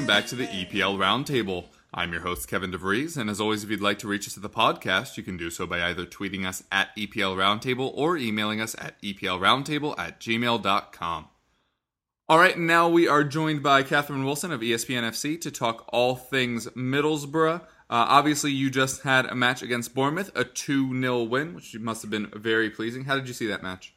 Welcome back to the EPL Roundtable. I'm your host, Kevin DeVries, and as always, if you'd like to reach us at the podcast, you can do so by either tweeting us at EPL Roundtable or emailing us at EPLRoundtable at gmail.com. All right, now we are joined by Catherine Wilson of ESPN FC to talk all things Middlesbrough. Uh, obviously, you just had a match against Bournemouth, a 2 0 win, which must have been very pleasing. How did you see that match?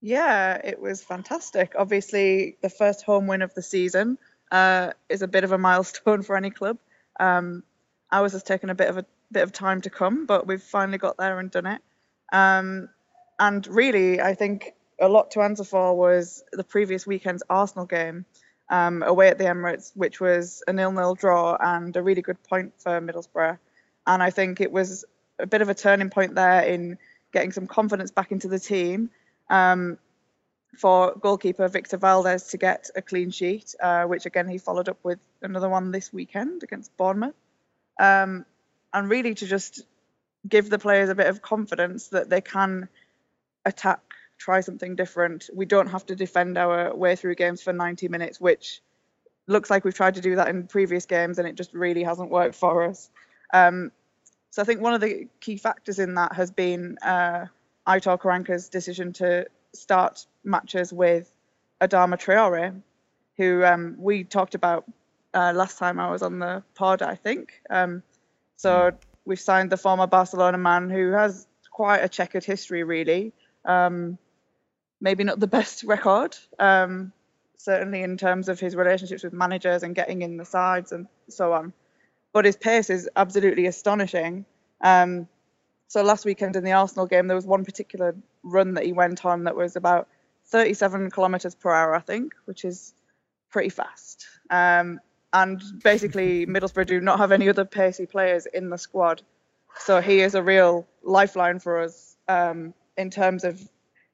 Yeah, it was fantastic. Obviously, the first home win of the season uh, is a bit of a milestone for any club. Um, ours has taken a bit of a bit of time to come, but we've finally got there and done it. Um, and really, I think a lot to answer for was the previous weekend's Arsenal game um, away at the Emirates, which was a nil-nil draw and a really good point for Middlesbrough. And I think it was a bit of a turning point there in getting some confidence back into the team um, for goalkeeper Victor Valdes to get a clean sheet, uh, which again he followed up with another one this weekend against Bournemouth, um, and really to just give the players a bit of confidence that they can attack, try something different. We don't have to defend our way through games for 90 minutes, which looks like we've tried to do that in previous games and it just really hasn't worked for us. Um, so I think one of the key factors in that has been uh, Aitor Karanka's decision to start matches with Adama Traore, who um, we talked about uh, last time I was on the pod, I think. Um, so we've signed the former Barcelona man who has quite a checkered history, really. Um, maybe not the best record, um, certainly in terms of his relationships with managers and getting in the sides and so on. But his pace is absolutely astonishing. Um, so last weekend in the Arsenal game, there was one particular run that he went on that was about 37 kilometers per hour, I think, which is pretty fast. Um, and basically, Middlesbrough do not have any other pacey players in the squad, so he is a real lifeline for us um, in terms of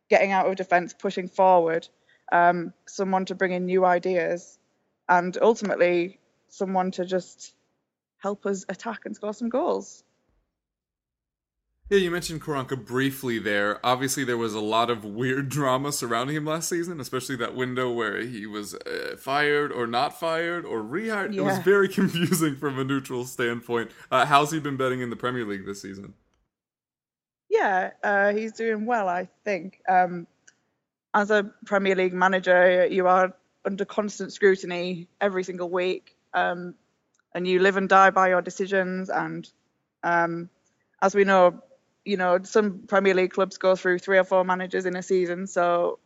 getting out of defence, pushing forward, um, someone to bring in new ideas, and ultimately someone to just help us attack and score some goals. Yeah, you mentioned Karanka briefly there. Obviously, there was a lot of weird drama surrounding him last season, especially that window where he was uh, fired or not fired or rehired. It was very confusing from a neutral standpoint. Uh, how's he been betting in the Premier League this season? Yeah, uh, he's doing well, I think. Um, as a Premier League manager, you are under constant scrutiny every single week, um, and you live and die by your decisions. And um, as we know, you know some Premier League clubs go through three or four managers in a season. So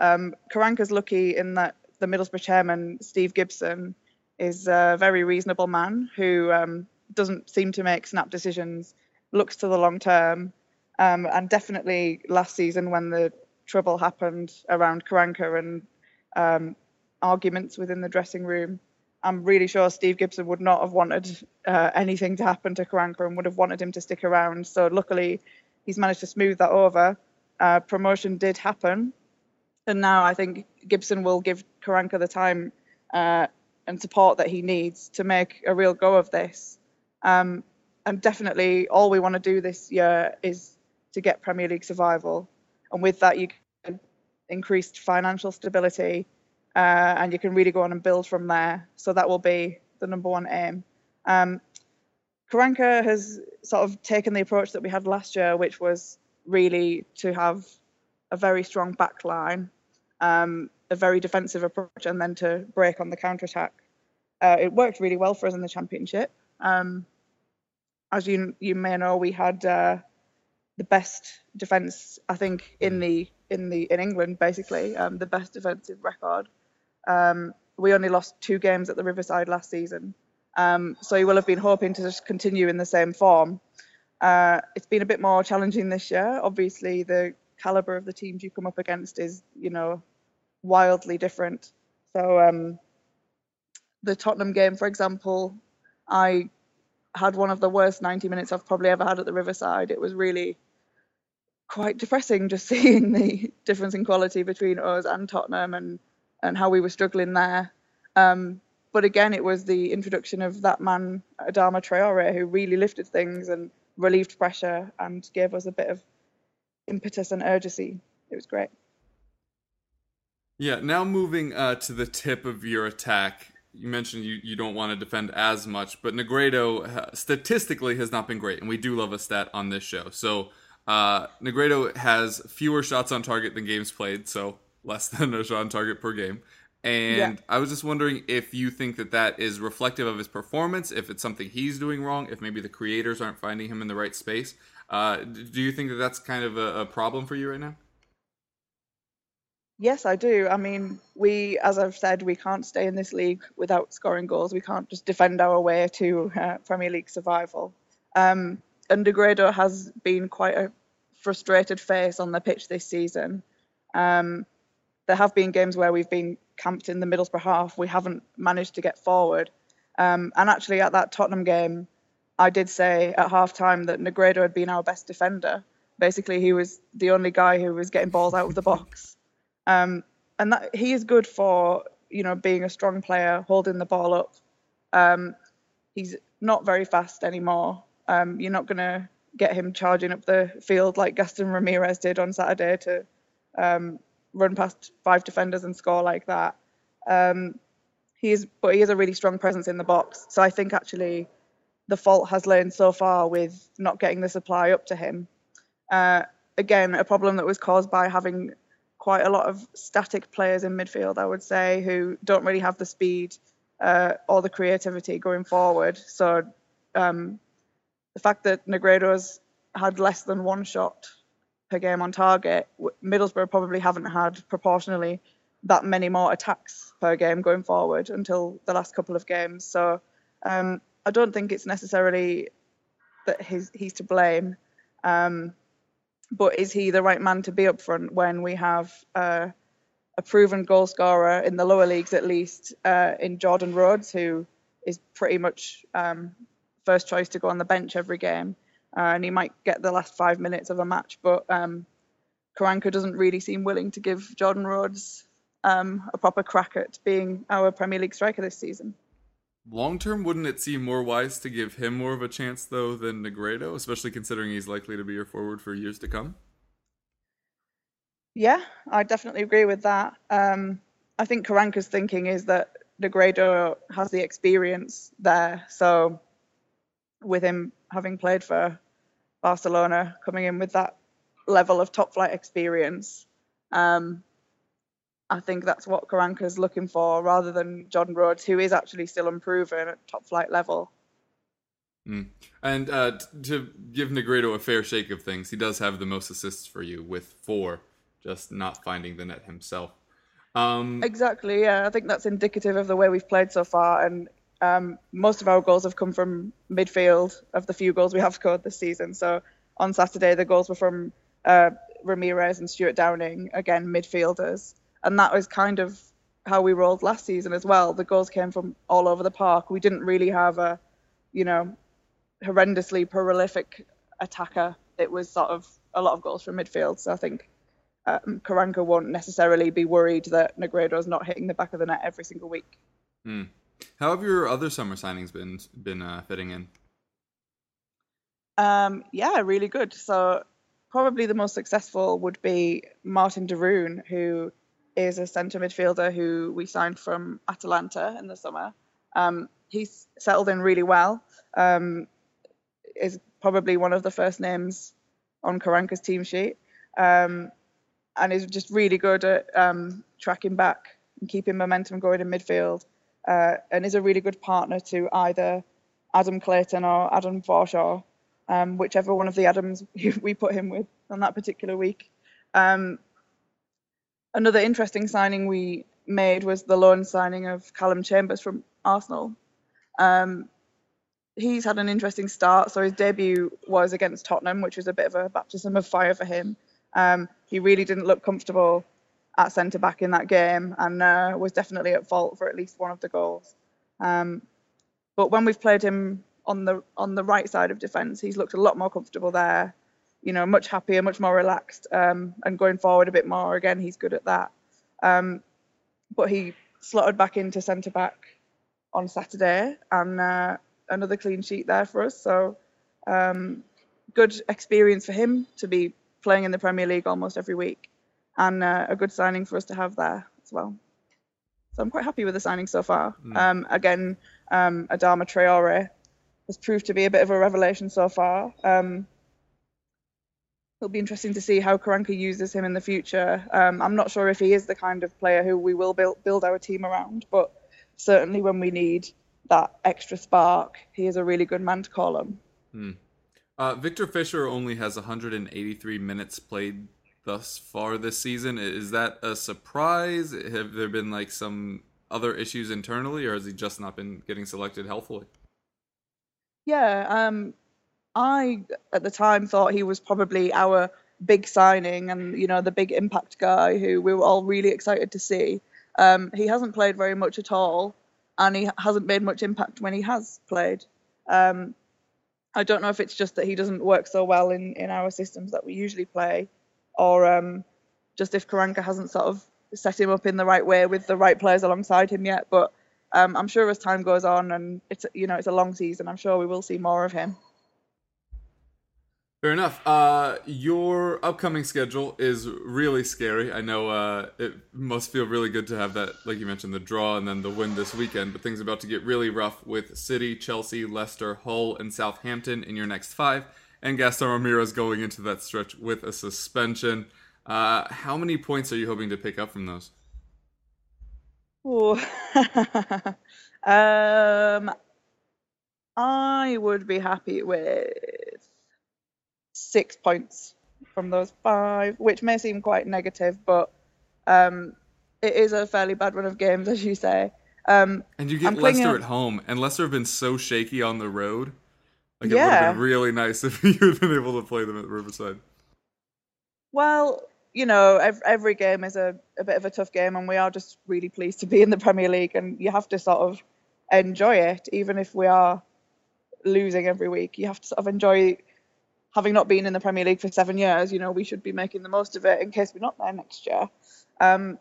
um, Karanka's lucky in that the Middlesbrough chairman, Steve Gibson, is a very reasonable man who um, doesn't seem to make snap decisions, looks to the long term. Um, and definitely last season when the trouble happened around Karanka and um, arguments within the dressing room, I'm really sure Steve Gibson would not have wanted uh, anything to happen to Karanka and would have wanted him to stick around. So luckily, he's managed to smooth that over. Uh, promotion did happen, and now I think Gibson will give Karanka the time uh, and support that he needs to make a real go of this. Um, and definitely, all we want to do this year is to get Premier League survival, and with that, you increased financial stability, uh, and you can really go on and build from there. So that will be the number one aim. Um, Karanka has sort of taken the approach that we had last year, which was really to have a very strong back line, um, a very defensive approach, and then to break on the counter attack. Uh, it worked really well for us in the championship. Um, as you you may know, we had uh, the best defense, I think, in the in the in England, basically, um, the best defensive record. Um, we only lost two games at the Riverside last season, um, so you will have been hoping to just continue in the same form. Uh, it's been a bit more challenging this year. Obviously, the caliber of the teams you come up against is, you know, wildly different. So um, the Tottenham game, for example, I had one of the worst 90 minutes I've probably ever had at the Riverside. It was really quite depressing just seeing the difference in quality between us and Tottenham and and how we were struggling there. Um, but again, it was the introduction of that man Adama Traore who really lifted things and relieved pressure and gave us a bit of impetus and urgency. It was great. Yeah. Now moving uh, to the tip of your attack, you mentioned you, you don't want to defend as much, but Negredo statistically has not been great, and we do love a stat on this show. So uh, Negredo has fewer shots on target than games played, so less than a shot on target per game. And yeah. I was just wondering if you think that that is reflective of his performance, if it's something he's doing wrong, if maybe the creators aren't finding him in the right space. Uh, do you think that that's kind of a, a problem for you right now? Yes, I do. I mean, we, as I've said, we can't stay in this league without scoring goals. We can't just defend our way to uh, Premier League survival. Um, and Negredo has been quite a frustrated face on the pitch this season. Um, there have been games where we've been camped in the Middlesbrough half. We haven't managed to get forward. Um, and actually, at that Tottenham game, I did say at half time that Negredo had been our best defender. Basically, he was the only guy who was getting balls out of the box. Um, and that he is good for you know being a strong player, holding the ball up. Um, he's not very fast anymore. Um, you're not going to get him charging up the field like Gaston Ramirez did on Saturday to um, run past five defenders and score like that. Um, he's but he has a really strong presence in the box. So I think actually the fault has lain so far with not getting the supply up to him. Uh, again, a problem that was caused by having quite a lot of static players in midfield, I would say, who don't really have the speed uh, or the creativity going forward. So um, the fact that Negredo's had less than one shot per game on target, Middlesbrough probably haven't had proportionally that many more attacks per game going forward until the last couple of games. So um, I don't think it's necessarily that he's, he's to blame. Um, but is he the right man to be up front when we have uh, a proven goal scorer in the lower leagues at least uh, in Jordan Rhodes, who is pretty much um, first choice to go on the bench every game, and he might get the last five minutes of a match. But um, Karanka doesn't really seem willing to give Jordan Rhodes um, a proper crack at being our Premier League striker this season. Long term, wouldn't it seem more wise to give him more of a chance though than Negredo, especially considering he's likely to be your forward for years to come? Yeah, I definitely agree with that. Um, I think Karanka's thinking is that Negredo has the experience there, so with him having played for Barcelona, coming in with that level of top flight experience, um, I think that's what Karanka's looking for rather than John Rhodes, who is actually still unproven at top flight level. Mm. And uh, to give Negredo a fair shake of things, he does have the most assists for you with four, just not finding the net himself. Um, exactly, yeah. I think that's indicative of the way we've played so far. And um, most of our goals have come from midfield of the few goals we have scored this season. So on Saturday, the goals were from uh, Ramirez and Stuart Downing, again, midfielders and that was kind of how we rolled last season as well. The goals came from all over the park. We didn't really have a, you know, horrendously prolific attacker. It was sort of a lot of goals from midfield. So I think um, Karanka won't necessarily be worried that Negredo is not hitting the back of the net every single week. Hmm. How have your other summer signings been been uh, fitting in? Um, yeah, really good. So probably the most successful would be Martin de Roon, who is a centre midfielder who we signed from Atalanta in the summer. Um, he's settled in really well. Um, is probably one of the first names on Karanka's team sheet, um, and is just really good at um, tracking back and keeping momentum going in midfield, uh, and is a really good partner to either Adam Clayton or Adam Forshaw, um, whichever one of the Adams we put him with on that particular week. Um, another interesting signing we made was the loan signing of Calum Chambers from Arsenal. Um, he's had an interesting start. So his debut was against Tottenham, which was a bit of a baptism of fire for him. Um, he really didn't look comfortable at centre back in that game and uh, was definitely at fault for at least one of the goals. Um, but when we've played him on the on the right side of defence, he's looked a lot more comfortable there. You know, much happier, much more relaxed, um, and going forward a bit more. Again, he's good at that. Um, but he slotted back into centre back on Saturday, and uh, another clean sheet there for us. So um, good experience for him to be playing in the Premier League almost every week, and uh, a good signing for us to have there as well. So I'm quite happy with the signing so far. Mm. Um, again, um, Adama Traore has proved to be a bit of a revelation so far. Um, it'll be interesting to see how Karanka uses him in the future. Um, I'm not sure if he is the kind of player who we will build build our team around, but certainly when we need that extra spark, he is a really good man to call him. Hmm. Uh, Viktor Fischer only has 183 minutes played thus far this season. Is that a surprise? Have there been like some other issues internally, or has he just not been getting selected healthfully? Yeah, um, I at the time thought he was probably our big signing and you know the big impact guy who we were all really excited to see. Um, he hasn't played very much at all, and he hasn't made much impact when he has played. Um, I don't know if it's just that he doesn't work so well in, in our systems that we usually play, or um, just if Karanka hasn't sort of set him up in the right way with the right players alongside him yet. But um, I'm sure as time goes on and it's you know it's a long season, I'm sure we will see more of him. Fair enough. Uh, your upcoming schedule is really scary. I know uh, it must feel really good to have that, like you mentioned, the draw and then the win this weekend. But things are about to get really rough with City, Chelsea, Leicester, Hull, and Southampton in your next five, and Gaston Ramirez going into that stretch with a suspension. Uh, how many points are you hoping to pick up from those? um, I would be happy with six points from those five, which may seem quite negative, but um, it is a fairly bad run of games, as you say. Um, and you get Leicester at home, and Leicester have been so shaky on the road. Like it yeah. would have been really nice if you had been able to play them at Riverside. Well, you know, every, every game is a, a bit of a tough game, and we are just really pleased to be in the Premier League, and you have to sort of enjoy it, even if we are losing every week. You have to sort of enjoy having not been in the Premier League for seven years, you know, we should be making the most of it in case we're not there next year. Um,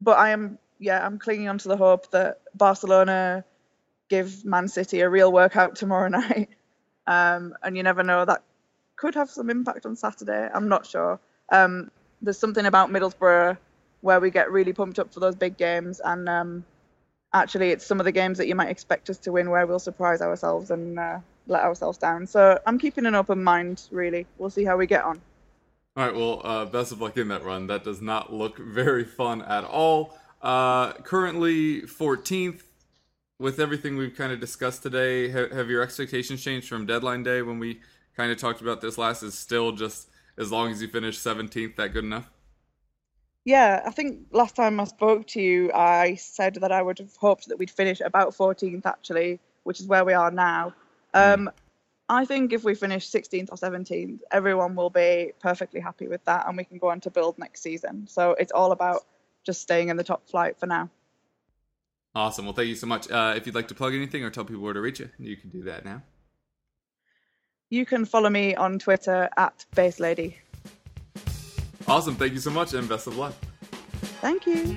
but I am, yeah, I'm clinging on to the hope that Barcelona give Man City a real workout tomorrow night. Um, and you never know, that could have some impact on Saturday. I'm not sure. Um, there's something about Middlesbrough where we get really pumped up for those big games. And um, actually, it's some of the games that you might expect us to win where we'll surprise ourselves and uh, let ourselves down. So I'm keeping an open mind, really. We'll see how we get on. All right, well, uh, best of luck in that run. That does not look very fun at all. Uh, currently 14th. With everything we've kind of discussed today, have, have your expectations changed from deadline day when we kind of talked about this last? Is still just as long as you finish 17th, that good enough? Yeah, I think last time I spoke to you, I said that I would have hoped that we'd finish about 14th, actually, which is where we are now. Um, I think if we finish 16th or 17th, everyone will be perfectly happy with that, and we can go on to build next season. So it's all about just staying in the top flight for now. Awesome. Well, thank you so much. Uh, if you'd like to plug anything or tell people where to reach you, you can do that now. You can follow me on Twitter at BassLady. Awesome. Thank you so much, and best of luck. Thank you.